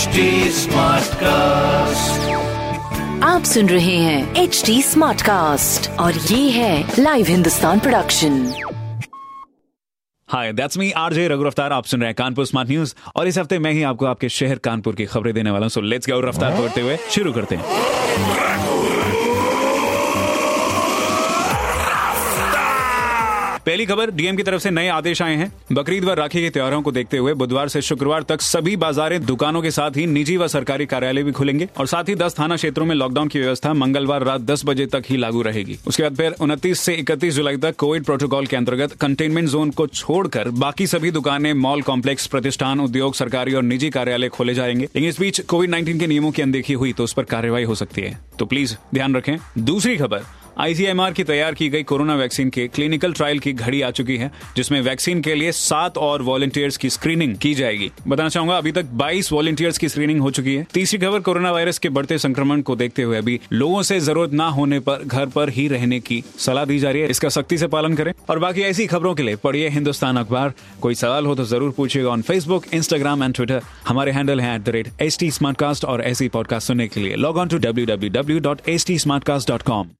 HD cast आप सुन रहे हैं एच डी स्मार्ट कास्ट और ये है live Hindustan production hi that's me RJ Raghu रफ्तार आप सुन रहे हैं कानपुर स्मार्ट न्यूज़ और इस हफ़्ते मैं ही आपको आपके शहर कानपुर की खबरें देने वाला हूँ। सो लेट्स गो रफ्तार पकड़ते हुए शुरू करते हैं। पहली खबर डीएम की तरफ़ से नए आदेश आए हैं। बकरीद व राखी के त्योहारों को देखते हुए बुधवार से शुक्रवार तक सभी बाजारें, दुकानों के साथ ही निजी व सरकारी कार्यालय भी खुलेंगे और साथ ही दस थाना क्षेत्रों में लॉकडाउन की व्यवस्था मंगलवार रात दस बजे तक ही लागू रहेगी। उसके बाद फिर उनतीस से इकतीस जुलाई तक कोविड प्रोटोकॉल के अंतर्गत कंटेनमेंट जोन को छोड़कर बाकी सभी दुकानें, मॉल कॉम्प्लेक्स, प्रतिष्ठान, उद्योग, सरकारी और निजी कार्यालय खोले जाएँगे। लेकिन इस बीच कोविड नाइन्टीन के नियमों की अनदेखी हुई तो उस पर कार्रवाई हो सकती है। तो प्लीज़ ध्यान रखें। दूसरी खबर आईसीएमआर की तैयार की गई कोरोना वैक्सीन के क्लिनिकल ट्रायल की घड़ी आ चुकी है, जिसमें वैक्सीन के लिए सात और वॉलंटियर्स की स्क्रीनिंग की जाएगी। बताना चाहूँगा, अभी तक 22 वॉलंटियर्स की स्क्रीनिंग हो चुकी है। तीसरी खबर कोरोना वायरस के बढ़ते संक्रमण को देखते हुए अभी लोगों से ज़रूरत न होने पर घर पर ही रहने की सलाह दी जा रही है। इसका सख्ती से पालन करें। और बाकी ऐसी खबरों के लिए पढ़िए हिंदुस्तान अखबार। कोई सवाल हो तो ज़रूर पूछिएगा on Facebook Instagram and Twitter हमारे हैंडल है एट द रेट टी और ऐसी पॉडकास्ट सुनने के लिए log on to W W W dot H T